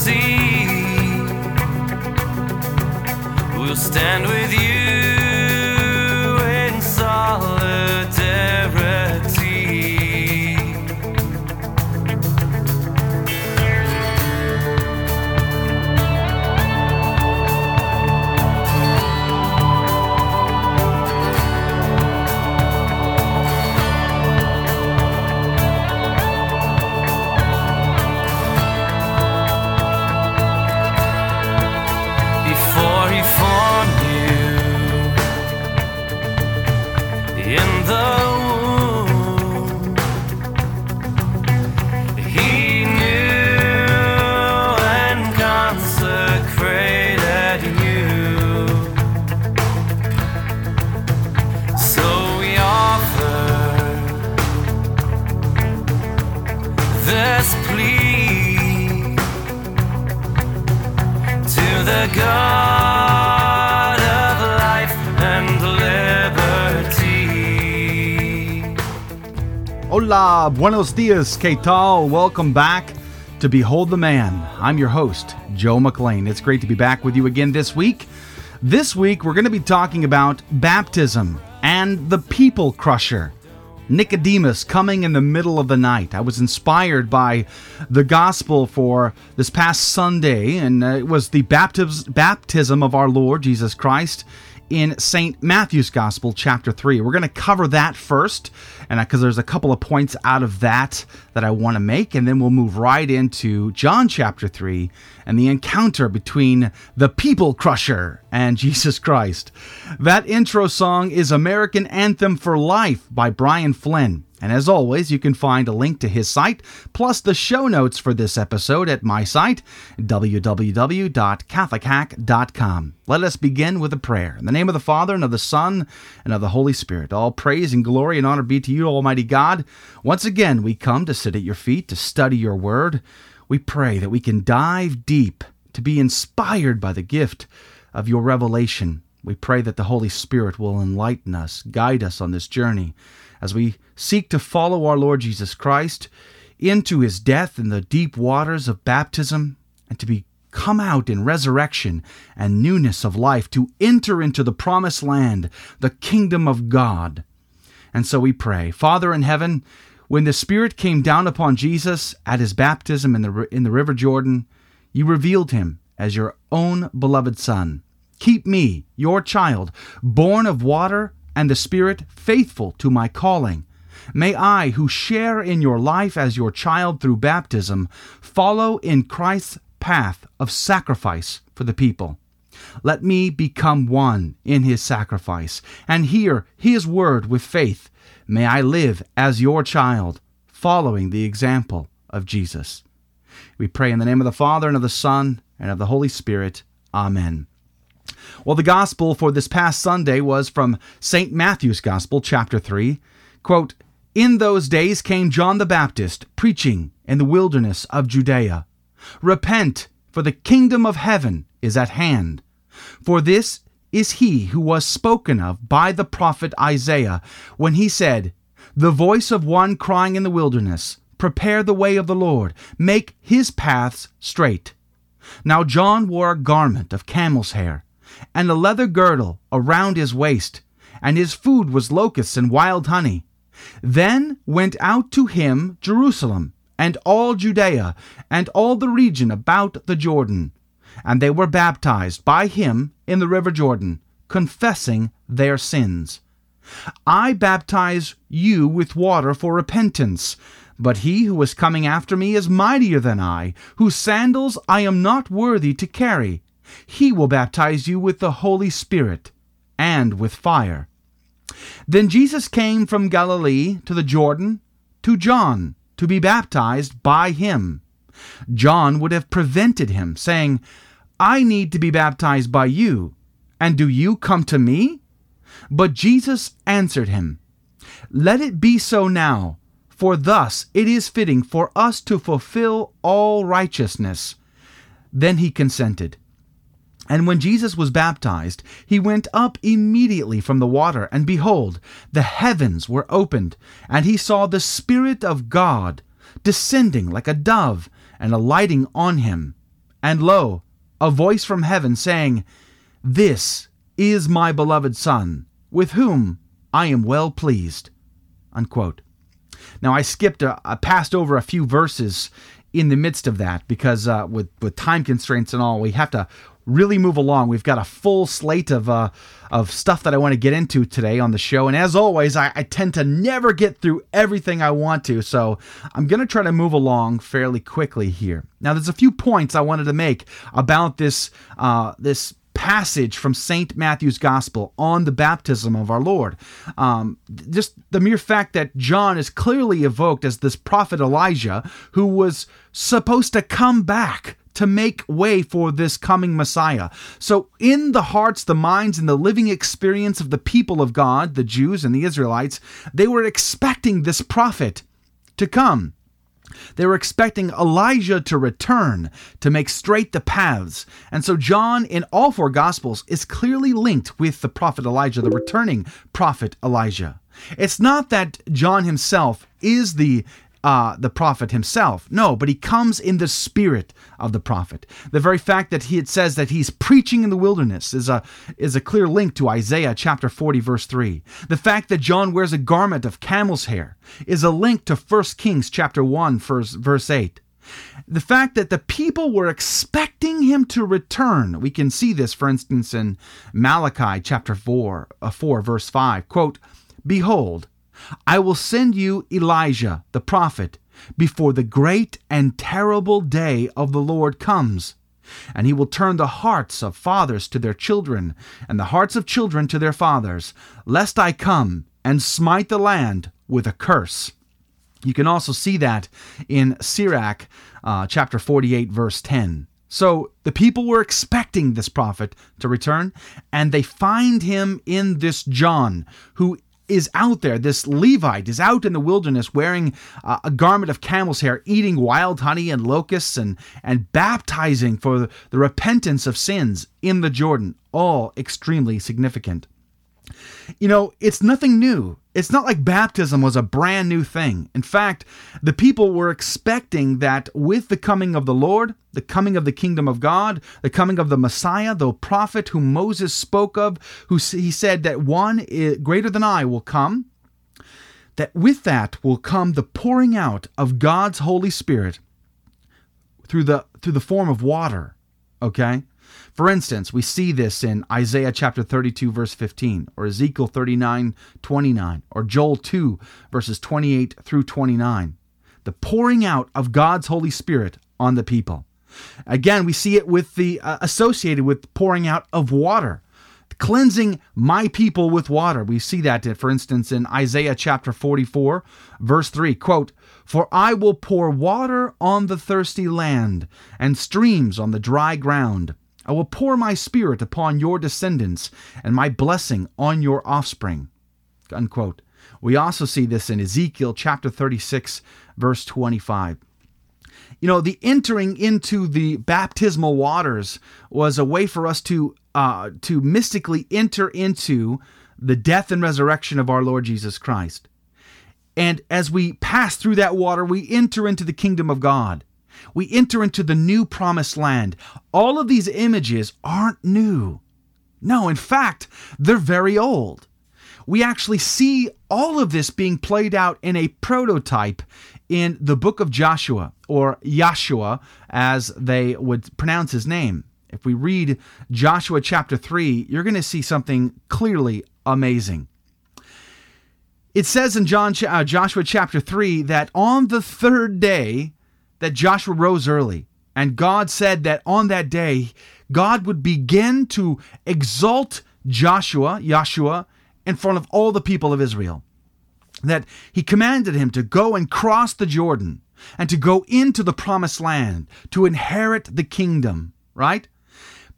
sea. We'll stand with you Buenos dias, que tal? Welcome back to Behold the Man. I'm your host, Joe McLean. It's great to be back with you again this week. This week, we're going to be talking about baptism and the people crusher. Nicodemus coming in the middle of the night. I was inspired by the gospel for this past Sunday, and uh, it was the baptism of our Lord Jesus Christ in St. Matthew's Gospel, chapter 3. We're going to cover that first, and because there's a couple of points out of that that I want to make, and then we'll move right into John chapter 3 and the encounter between the people crusher and Jesus Christ. That intro song is American Anthem for Life by Brian Flynn. And as always, you can find a link to his site, plus the show notes for this episode at my site, www.catholichack.com. Let us begin with a prayer. In the name of the Father, and of the Son, and of the Holy Spirit, all praise and glory and honor be to you, Almighty God. Once again, we come to sit at your feet, to study your word. We pray that we can dive deep, to be inspired by the gift of your revelation. We pray that the Holy Spirit will enlighten us, guide us on this journey as we seek to follow our Lord Jesus Christ into his death in the deep waters of baptism and to be come out in resurrection and newness of life to enter into the promised land, the kingdom of God. And so we pray, Father in heaven, when the Spirit came down upon Jesus at his baptism in the, in the River Jordan, you revealed him as your own beloved Son. Keep me, your child, born of water and the Spirit, faithful to my calling. May I, who share in your life as your child through baptism, follow in Christ's path of sacrifice for the people. Let me become one in his sacrifice and hear his word with faith. May I live as your child, following the example of Jesus. We pray in the name of the Father, and of the Son, and of the Holy Spirit. Amen. Well, the gospel for this past Sunday was from St. Matthew's Gospel, chapter 3. Quote, In those days came John the Baptist, preaching in the wilderness of Judea Repent, for the kingdom of heaven is at hand. For this is he who was spoken of by the prophet Isaiah when he said, The voice of one crying in the wilderness, Prepare the way of the Lord, make his paths straight. Now John wore a garment of camel's hair, and a leather girdle around his waist, and his food was locusts and wild honey. Then went out to him Jerusalem, and all Judea, and all the region about the Jordan. And they were baptized by him in the river Jordan, confessing their sins. I baptize you with water for repentance, but he who is coming after me is mightier than I, whose sandals I am not worthy to carry. He will baptize you with the Holy Spirit and with fire. Then Jesus came from Galilee to the Jordan to John to be baptized by him. John would have prevented him, saying, I need to be baptized by you, and do you come to me? But Jesus answered him, Let it be so now, for thus it is fitting for us to fulfill all righteousness. Then he consented. And when Jesus was baptized, he went up immediately from the water, and behold, the heavens were opened, and he saw the Spirit of God descending like a dove and alighting on him. And lo, a voice from heaven saying, This is my beloved Son, with whom I am well pleased. Unquote. Now I skipped, a, passed over a few verses in the midst of that because uh, with with time constraints and all, we have to really move along. We've got a full slate of uh, of stuff that I want to get into today on the show, and as always, I, I tend to never get through everything I want to, so I'm going to try to move along fairly quickly here. Now, there's a few points I wanted to make about this uh, this passage from St. Matthew's Gospel on the baptism of our Lord. Um, just the mere fact that John is clearly evoked as this prophet Elijah who was supposed to come back to make way for this coming Messiah. So, in the hearts, the minds, and the living experience of the people of God, the Jews and the Israelites, they were expecting this prophet to come. They were expecting Elijah to return to make straight the paths. And so, John, in all four Gospels, is clearly linked with the prophet Elijah, the returning prophet Elijah. It's not that John himself is the uh, the prophet himself. No, but he comes in the spirit of the prophet. The very fact that he it says that he's preaching in the wilderness is a is a clear link to Isaiah chapter 40 verse 3. The fact that John wears a garment of camel's hair is a link to 1 Kings chapter 1 verse, verse 8. The fact that the people were expecting him to return. We can see this for instance in Malachi chapter 4 uh, 4 verse 5. Quote, "Behold, I will send you Elijah the prophet before the great and terrible day of the Lord comes. And he will turn the hearts of fathers to their children, and the hearts of children to their fathers, lest I come and smite the land with a curse. You can also see that in Sirach uh, chapter 48, verse 10. So the people were expecting this prophet to return, and they find him in this John, who is out there. This Levite is out in the wilderness wearing uh, a garment of camel's hair, eating wild honey and locusts, and, and baptizing for the repentance of sins in the Jordan. All extremely significant. You know, it's nothing new. It's not like baptism was a brand new thing. In fact, the people were expecting that with the coming of the Lord, the coming of the kingdom of God, the coming of the Messiah, the prophet whom Moses spoke of, who he said that one greater than I will come, that with that will come the pouring out of God's Holy Spirit through the through the form of water. Okay? For instance, we see this in Isaiah chapter 32, verse 15, or Ezekiel 39, 29, or Joel 2, verses 28 through 29. The pouring out of God's Holy Spirit on the people. Again, we see it with the uh, associated with pouring out of water, cleansing my people with water. We see that, uh, for instance, in Isaiah chapter 44, verse 3, quote, For I will pour water on the thirsty land, and streams on the dry ground. I will pour my spirit upon your descendants and my blessing on your offspring. Unquote. We also see this in Ezekiel chapter 36, verse 25. You know, the entering into the baptismal waters was a way for us to uh, to mystically enter into the death and resurrection of our Lord Jesus Christ. And as we pass through that water, we enter into the kingdom of God we enter into the new promised land. All of these images aren't new. No, in fact, they're very old. We actually see all of this being played out in a prototype in the book of Joshua, or Yahshua, as they would pronounce his name. If we read Joshua chapter 3, you're going to see something clearly amazing. It says in John, uh, Joshua chapter 3 that on the third day that Joshua rose early, and God said that on that day, God would begin to exalt Joshua, Joshua, in front of all the people of Israel. That he commanded him to go and cross the Jordan and to go into the promised land, to inherit the kingdom, right?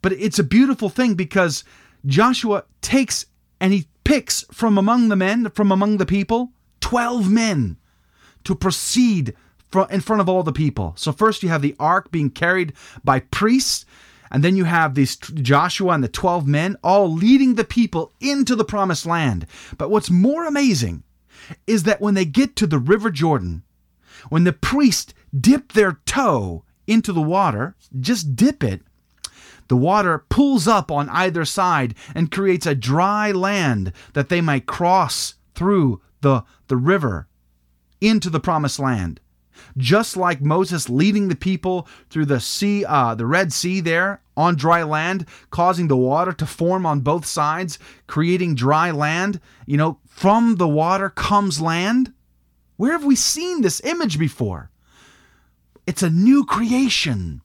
But it's a beautiful thing because Joshua takes and he picks from among the men, from among the people, 12 men to proceed in front of all the people. So first you have the ark being carried by priests, and then you have these Joshua and the 12 men all leading the people into the promised land. But what's more amazing is that when they get to the river Jordan, when the priests dip their toe into the water, just dip it, the water pulls up on either side and creates a dry land that they might cross through the, the river into the promised land. Just like Moses leading the people through the sea, uh, the Red Sea there on dry land, causing the water to form on both sides, creating dry land. You know, from the water comes land. Where have we seen this image before? It's a new creation.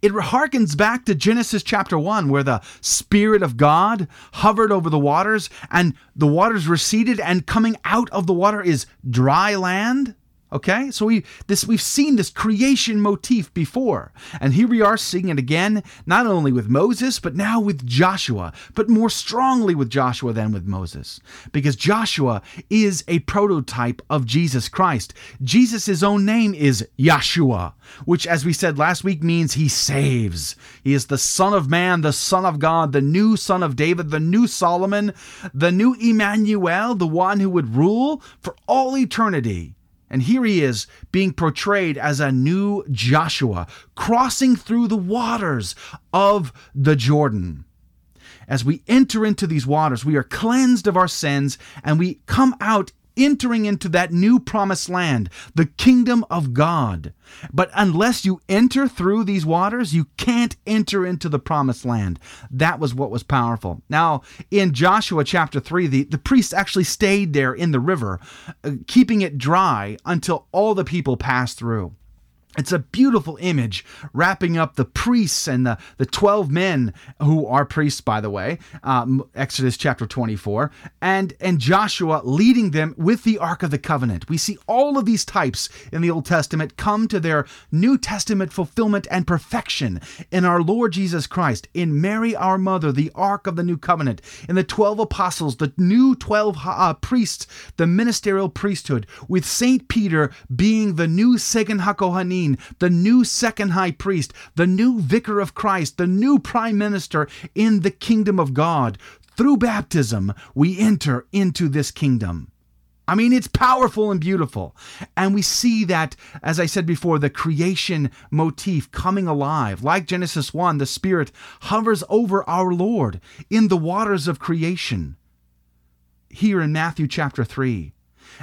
It harkens back to Genesis chapter 1, where the Spirit of God hovered over the waters, and the waters receded, and coming out of the water is dry land. Okay, so we this we've seen this creation motif before, and here we are seeing it again, not only with Moses, but now with Joshua, but more strongly with Joshua than with Moses, because Joshua is a prototype of Jesus Christ. Jesus' own name is Yeshua, which, as we said last week, means he saves. He is the Son of Man, the Son of God, the new Son of David, the new Solomon, the new Emmanuel, the one who would rule for all eternity. And here he is being portrayed as a new Joshua, crossing through the waters of the Jordan. As we enter into these waters, we are cleansed of our sins and we come out entering into that new promised land, the kingdom of God. But unless you enter through these waters, you can't enter into the promised land. That was what was powerful. Now, in Joshua chapter 3, the, the priests actually stayed there in the river, uh, keeping it dry until all the people passed through. It's a beautiful image wrapping up the priests and the, the 12 men who are priests, by the way, um, Exodus chapter 24, and, and Joshua leading them with the Ark of the Covenant. We see all of these types in the Old Testament come to their New Testament fulfillment and perfection in our Lord Jesus Christ, in Mary, our mother, the Ark of the New Covenant, in the 12 apostles, the new 12 uh, priests, the ministerial priesthood, with St. Peter being the new Segen HaKohanim the new second high priest, the new vicar of Christ, the new prime minister in the kingdom of God. Through baptism, we enter into this kingdom. I mean, it's powerful and beautiful. And we see that, as I said before, the creation motif coming alive. Like Genesis 1, the Spirit hovers over our Lord in the waters of creation. Here in Matthew chapter 3,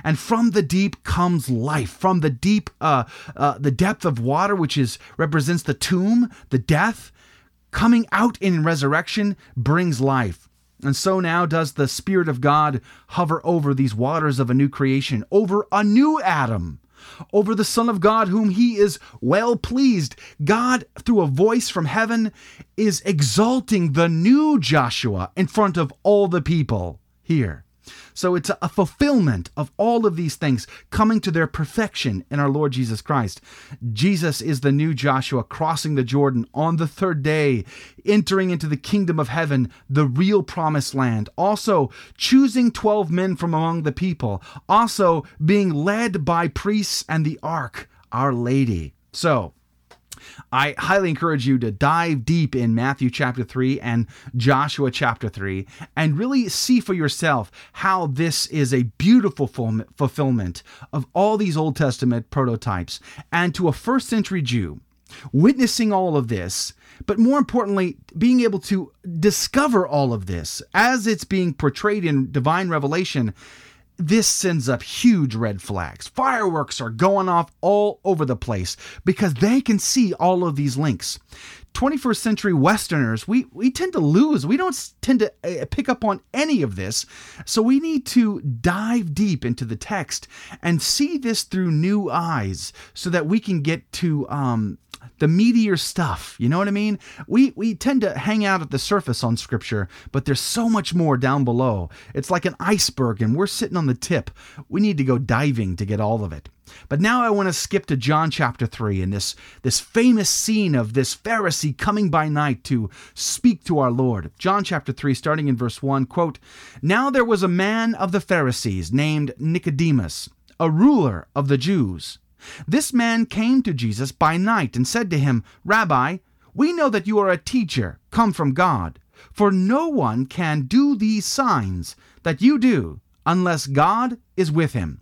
and from the deep comes life. From the deep, uh, uh, the depth of water, which is represents the tomb, the death, coming out in resurrection brings life. And so now does the Spirit of God hover over these waters of a new creation, over a new Adam, over the Son of God, whom he is well pleased. God, through a voice from heaven, is exalting the new Joshua in front of all the people here. So it's a fulfillment of all of these things coming to their perfection in our Lord Jesus Christ. Jesus is the new Joshua crossing the Jordan on the third day, entering into the kingdom of heaven, the real promised land. Also, choosing 12 men from among the people. Also, being led by priests and the ark, Our Lady. So, I highly encourage you to dive deep in Matthew chapter 3 and Joshua chapter 3 and really see for yourself how this is a beautiful fulfillment of all these Old Testament prototypes. And to a first century Jew, witnessing all of this, but more importantly, being able to discover all of this as it's being portrayed in divine revelation this sends up huge red flags. Fireworks are going off all over the place because they can see all of these links. 21st century Westerners, we, we tend to lose. We don't tend to uh, pick up on any of this. So we need to dive deep into the text and see this through new eyes so that we can get to um, the meatier stuff. You know what I mean? We we tend to hang out at the surface on scripture, but there's so much more down below. It's like an iceberg and we're sitting on the tip. We need to go diving to get all of it. But now I want to skip to John chapter 3 and this this famous scene of this Pharisee coming by night to speak to our Lord. John chapter 3 starting in verse 1, quote, "Now there was a man of the Pharisees named Nicodemus, a ruler of the Jews. This man came to Jesus by night and said to him, Rabbi, we know that you are a teacher come from God, for no one can do these signs that you do unless God is with him.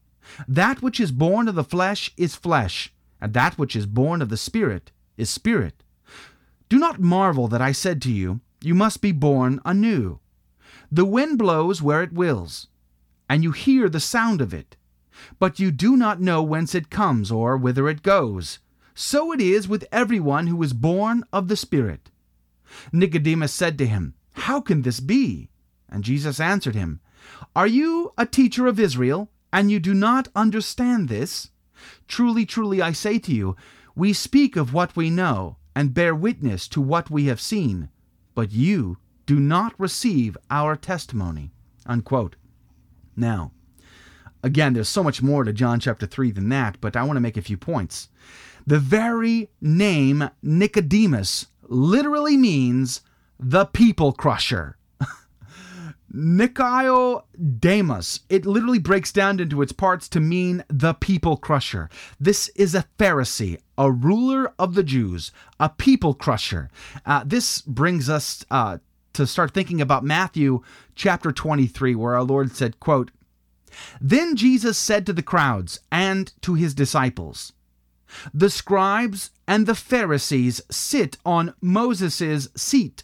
That which is born of the flesh is flesh, and that which is born of the Spirit is spirit. Do not marvel that I said to you, You must be born anew. The wind blows where it wills, and you hear the sound of it, but you do not know whence it comes or whither it goes. So it is with everyone who is born of the Spirit. Nicodemus said to him, How can this be? And Jesus answered him, Are you a teacher of Israel, and you do not understand this? Truly, truly, I say to you, we speak of what we know, and bear witness to what we have seen, but you do not receive our testimony. Unquote. Now, again, there's so much more to John chapter 3 than that, but I want to make a few points. The very name Nicodemus literally means the people crusher. Nicodemus. It literally breaks down into its parts to mean the people crusher. This is a Pharisee, a ruler of the Jews, a people crusher. Uh, this brings us uh, to start thinking about Matthew chapter 23, where our Lord said, quote, Then Jesus said to the crowds and to his disciples, The scribes and the Pharisees sit on Moses' seat.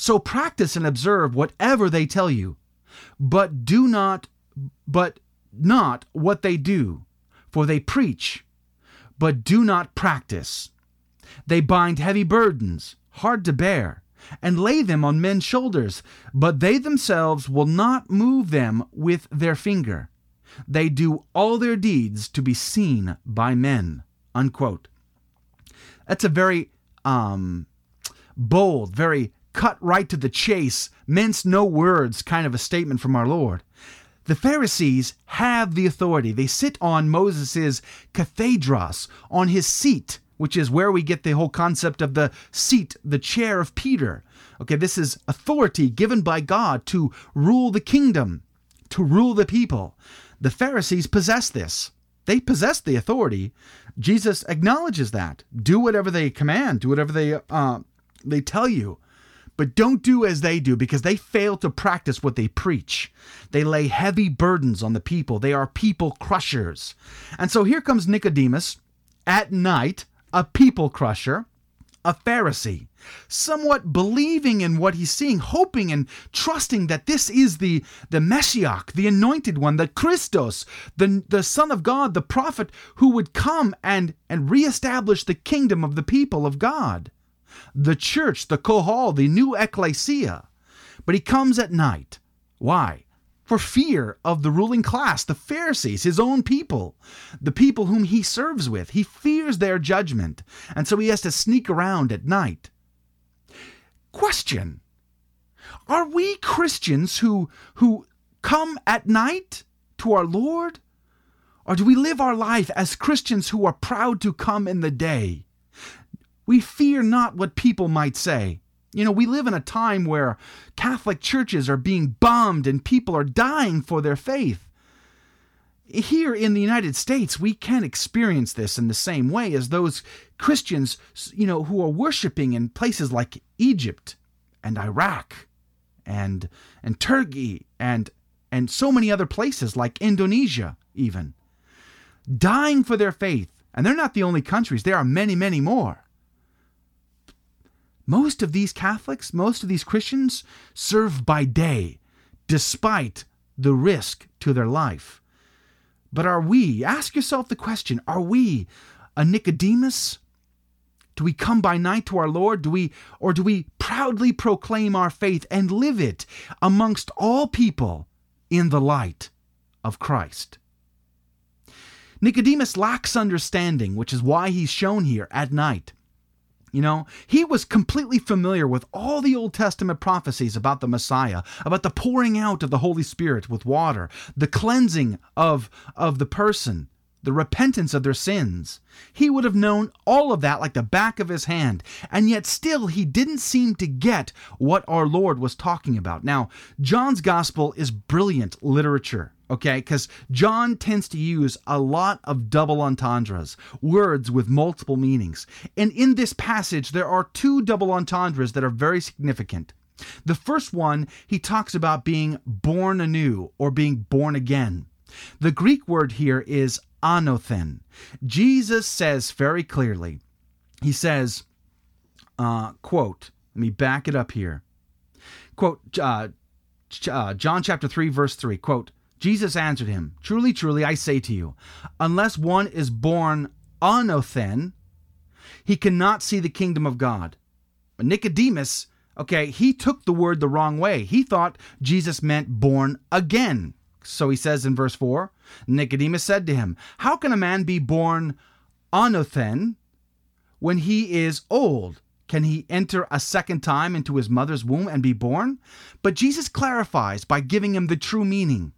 So practice and observe whatever they tell you, but do not, but not what they do, for they preach, but do not practice. They bind heavy burdens, hard to bear, and lay them on men's shoulders, but they themselves will not move them with their finger. They do all their deeds to be seen by men. Unquote. That's a very um, bold, very cut right to the chase, mince no words kind of a statement from our Lord. The Pharisees have the authority. They sit on Moses' cathedros, on his seat, which is where we get the whole concept of the seat, the chair of Peter. Okay, this is authority given by God to rule the kingdom, to rule the people. The Pharisees possess this. They possess the authority. Jesus acknowledges that. Do whatever they command. Do whatever they uh, they tell you but don't do as they do because they fail to practice what they preach. They lay heavy burdens on the people. They are people crushers. And so here comes Nicodemus at night, a people crusher, a Pharisee, somewhat believing in what he's seeing, hoping and trusting that this is the, the Messiah, the anointed one, the Christos, the, the Son of God, the prophet who would come and, and reestablish the kingdom of the people of God the church, the kohal, the new ecclesia. But he comes at night. Why? For fear of the ruling class, the Pharisees, his own people, the people whom he serves with. He fears their judgment, and so he has to sneak around at night. Question Are we Christians who, who come at night to our Lord? Or do we live our life as Christians who are proud to come in the day? We fear not what people might say. You know, we live in a time where Catholic churches are being bombed and people are dying for their faith. Here in the United States, we can experience this in the same way as those Christians, you know, who are worshiping in places like Egypt, and Iraq and and Turkey and and so many other places like Indonesia even dying for their faith. And they're not the only countries. There are many, many more. Most of these Catholics, most of these Christians serve by day despite the risk to their life. But are we, ask yourself the question, are we a Nicodemus? Do we come by night to our Lord? Do we or do we proudly proclaim our faith and live it amongst all people in the light of Christ? Nicodemus lacks understanding, which is why he's shown here at night. You know, he was completely familiar with all the Old Testament prophecies about the Messiah, about the pouring out of the Holy Spirit with water, the cleansing of, of the person, the repentance of their sins. He would have known all of that like the back of his hand, and yet still he didn't seem to get what our Lord was talking about. Now, John's gospel is brilliant literature okay? Because John tends to use a lot of double entendres, words with multiple meanings. And in this passage, there are two double entendres that are very significant. The first one, he talks about being born anew or being born again. The Greek word here is anothen. Jesus says very clearly, he says, uh, quote, let me back it up here. Quote, uh, uh, John chapter 3, verse 3, quote, Jesus answered him, Truly, truly, I say to you, unless one is born anothen, he cannot see the kingdom of God. But Nicodemus, okay, he took the word the wrong way. He thought Jesus meant born again. So he says in verse 4 Nicodemus said to him, How can a man be born anothen when he is old? Can he enter a second time into his mother's womb and be born? But Jesus clarifies by giving him the true meaning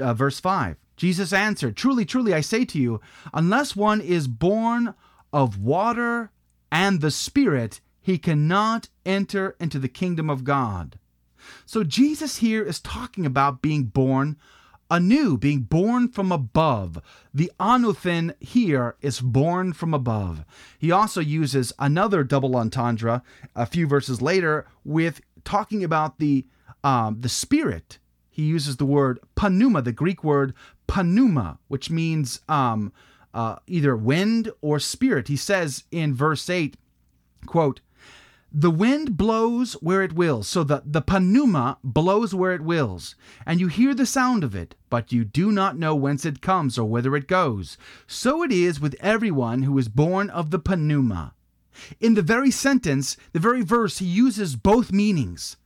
uh, verse 5. Jesus answered, Truly, truly, I say to you, unless one is born of water and the Spirit, he cannot enter into the kingdom of God. So Jesus here is talking about being born anew, being born from above. The anothen here is born from above. He also uses another double entendre a few verses later with talking about the um, the Spirit he uses the word pneuma, the Greek word pneuma, which means um, uh, either wind or spirit. He says in verse 8, quote, the wind blows where it wills, so that the pneuma blows where it wills, and you hear the sound of it, but you do not know whence it comes or whither it goes. So it is with everyone who is born of the pneuma. In the very sentence, the very verse, he uses both meanings.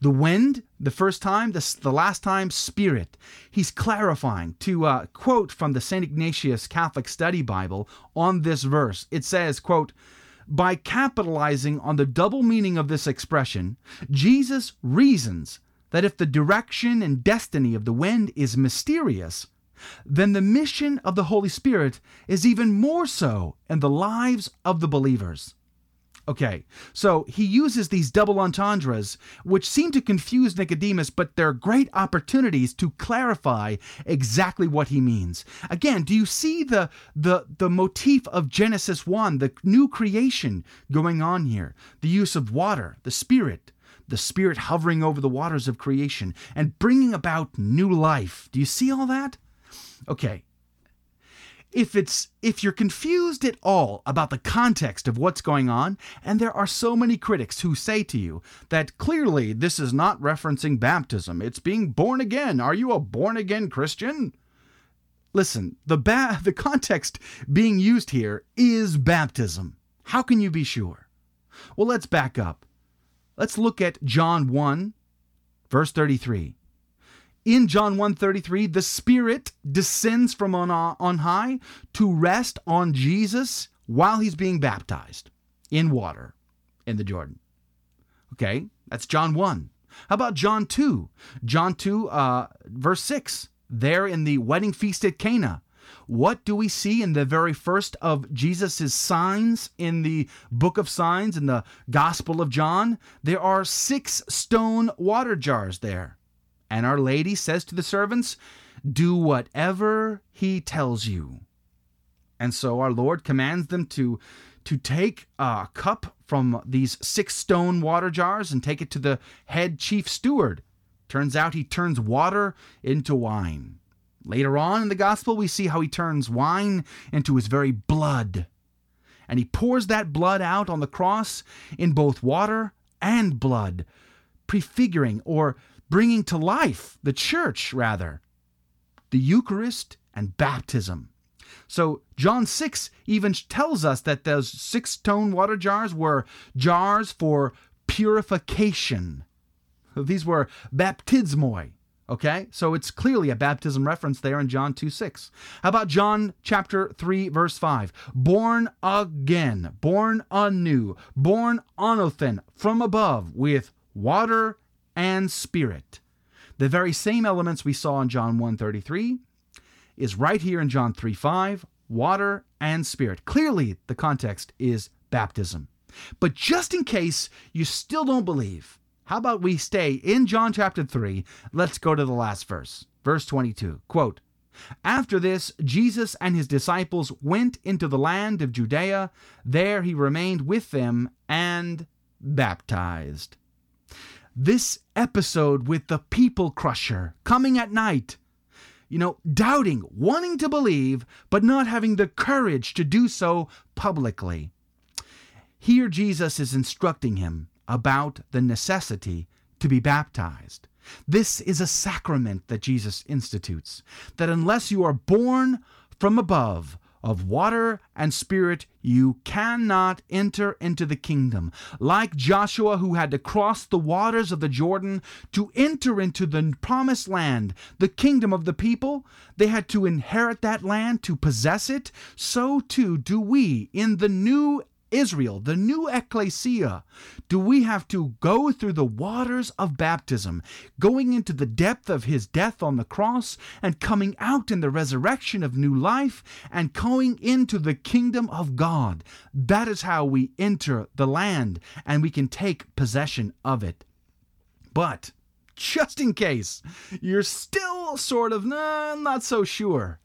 The wind, the first time, the, the last time, spirit. He's clarifying to uh, quote from the St. Ignatius Catholic Study Bible on this verse. It says, quote, by capitalizing on the double meaning of this expression, Jesus reasons that if the direction and destiny of the wind is mysterious, then the mission of the Holy Spirit is even more so in the lives of the believers. Okay, so he uses these double entendres, which seem to confuse Nicodemus, but they're great opportunities to clarify exactly what he means. Again, do you see the the the motif of Genesis 1, the new creation going on here? The use of water, the spirit, the spirit hovering over the waters of creation and bringing about new life. Do you see all that? Okay, if it's if you're confused at all about the context of what's going on and there are so many critics who say to you that clearly this is not referencing baptism it's being born again. Are you a born again christian? Listen the ba- the context being used here is baptism. How can you be sure? Well let's back up. Let's look at John 1 verse 33 in John 1:33, the Spirit descends from on, on high to rest on Jesus while he's being baptized in water in the Jordan. Okay, that's John 1. How about John 2? John 2, uh, verse 6. There in the wedding feast at Cana, what do we see in the very first of Jesus' signs in the book of signs in the Gospel of John? There are six stone water jars there. And Our Lady says to the servants, Do whatever he tells you. And so our Lord commands them to, to take a cup from these six stone water jars and take it to the head chief steward. Turns out he turns water into wine. Later on in the gospel, we see how he turns wine into his very blood. And he pours that blood out on the cross in both water and blood, prefiguring or bringing to life the church, rather, the Eucharist and baptism. So John 6 even tells us that those six stone water jars were jars for purification. These were baptismoi. Okay, so it's clearly a baptism reference there in John 2 6. How about John chapter 3, verse 5? Born again, born anew, born anothen from above with water and spirit. The very same elements we saw in John 1:33 is right here in John 3:5, water and spirit. Clearly, the context is baptism. But just in case you still don't believe, how about we stay in John chapter 3? Let's go to the last verse. Verse 22. Quote, after this, Jesus and his disciples went into the land of Judea. There he remained with them and baptized. This episode with the people crusher coming at night, you know, doubting, wanting to believe, but not having the courage to do so publicly. Here, Jesus is instructing him about the necessity to be baptized. This is a sacrament that Jesus institutes, that unless you are born from above, of water and spirit, you cannot enter into the kingdom. Like Joshua, who had to cross the waters of the Jordan to enter into the promised land, the kingdom of the people, they had to inherit that land to possess it. So too do we in the new Israel, the new ecclesia, do we have to go through the waters of baptism, going into the depth of his death on the cross, and coming out in the resurrection of new life, and going into the kingdom of God? That is how we enter the land, and we can take possession of it. But, just in case you're still sort of nah, not so sure,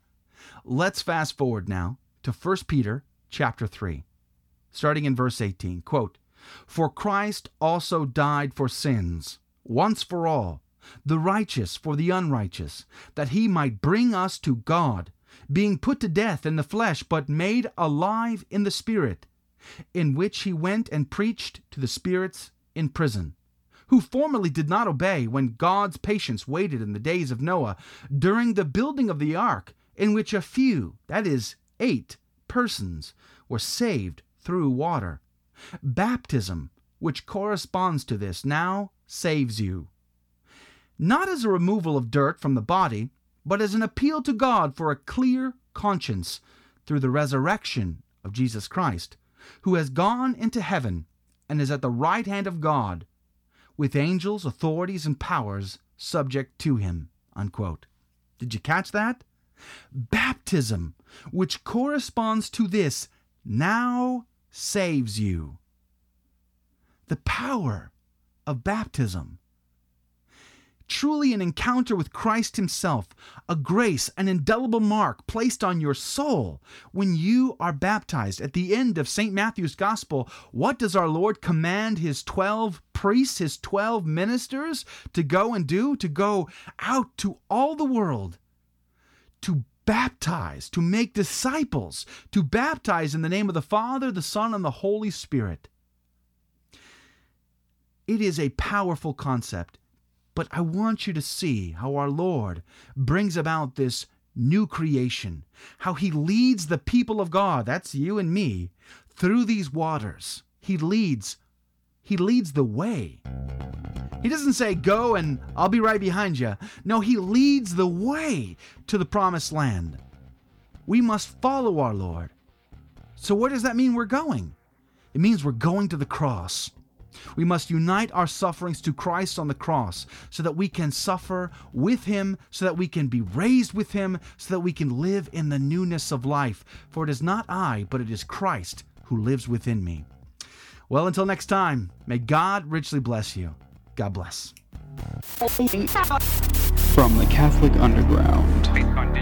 let's fast forward now to 1 Peter chapter 3 starting in verse 18. Quote, For Christ also died for sins, once for all, the righteous for the unrighteous, that he might bring us to God, being put to death in the flesh, but made alive in the Spirit, in which he went and preached to the spirits in prison, who formerly did not obey when God's patience waited in the days of Noah, during the building of the ark, in which a few, that is, eight persons, were saved through water. Baptism, which corresponds to this, now saves you. Not as a removal of dirt from the body, but as an appeal to God for a clear conscience through the resurrection of Jesus Christ, who has gone into heaven and is at the right hand of God, with angels, authorities, and powers subject to him. Unquote. Did you catch that? Baptism, which corresponds to this, now saves you. The power of baptism. Truly, an encounter with Christ Himself, a grace, an indelible mark placed on your soul when you are baptized. At the end of St. Matthew's Gospel, what does our Lord command His 12 priests, His 12 ministers to go and do? To go out to all the world to baptize, to make disciples, to baptize in the name of the Father, the Son, and the Holy Spirit. It is a powerful concept, but I want you to see how our Lord brings about this new creation, how He leads the people of God, that's you and me, through these waters. He leads, He leads the way. He doesn't say, Go and I'll be right behind you. No, He leads the way to the promised land. We must follow our Lord. So, where does that mean we're going? It means we're going to the cross. We must unite our sufferings to Christ on the cross so that we can suffer with Him, so that we can be raised with Him, so that we can live in the newness of life. For it is not I, but it is Christ who lives within me. Well, until next time, may God richly bless you. God bless. From the Catholic Underground.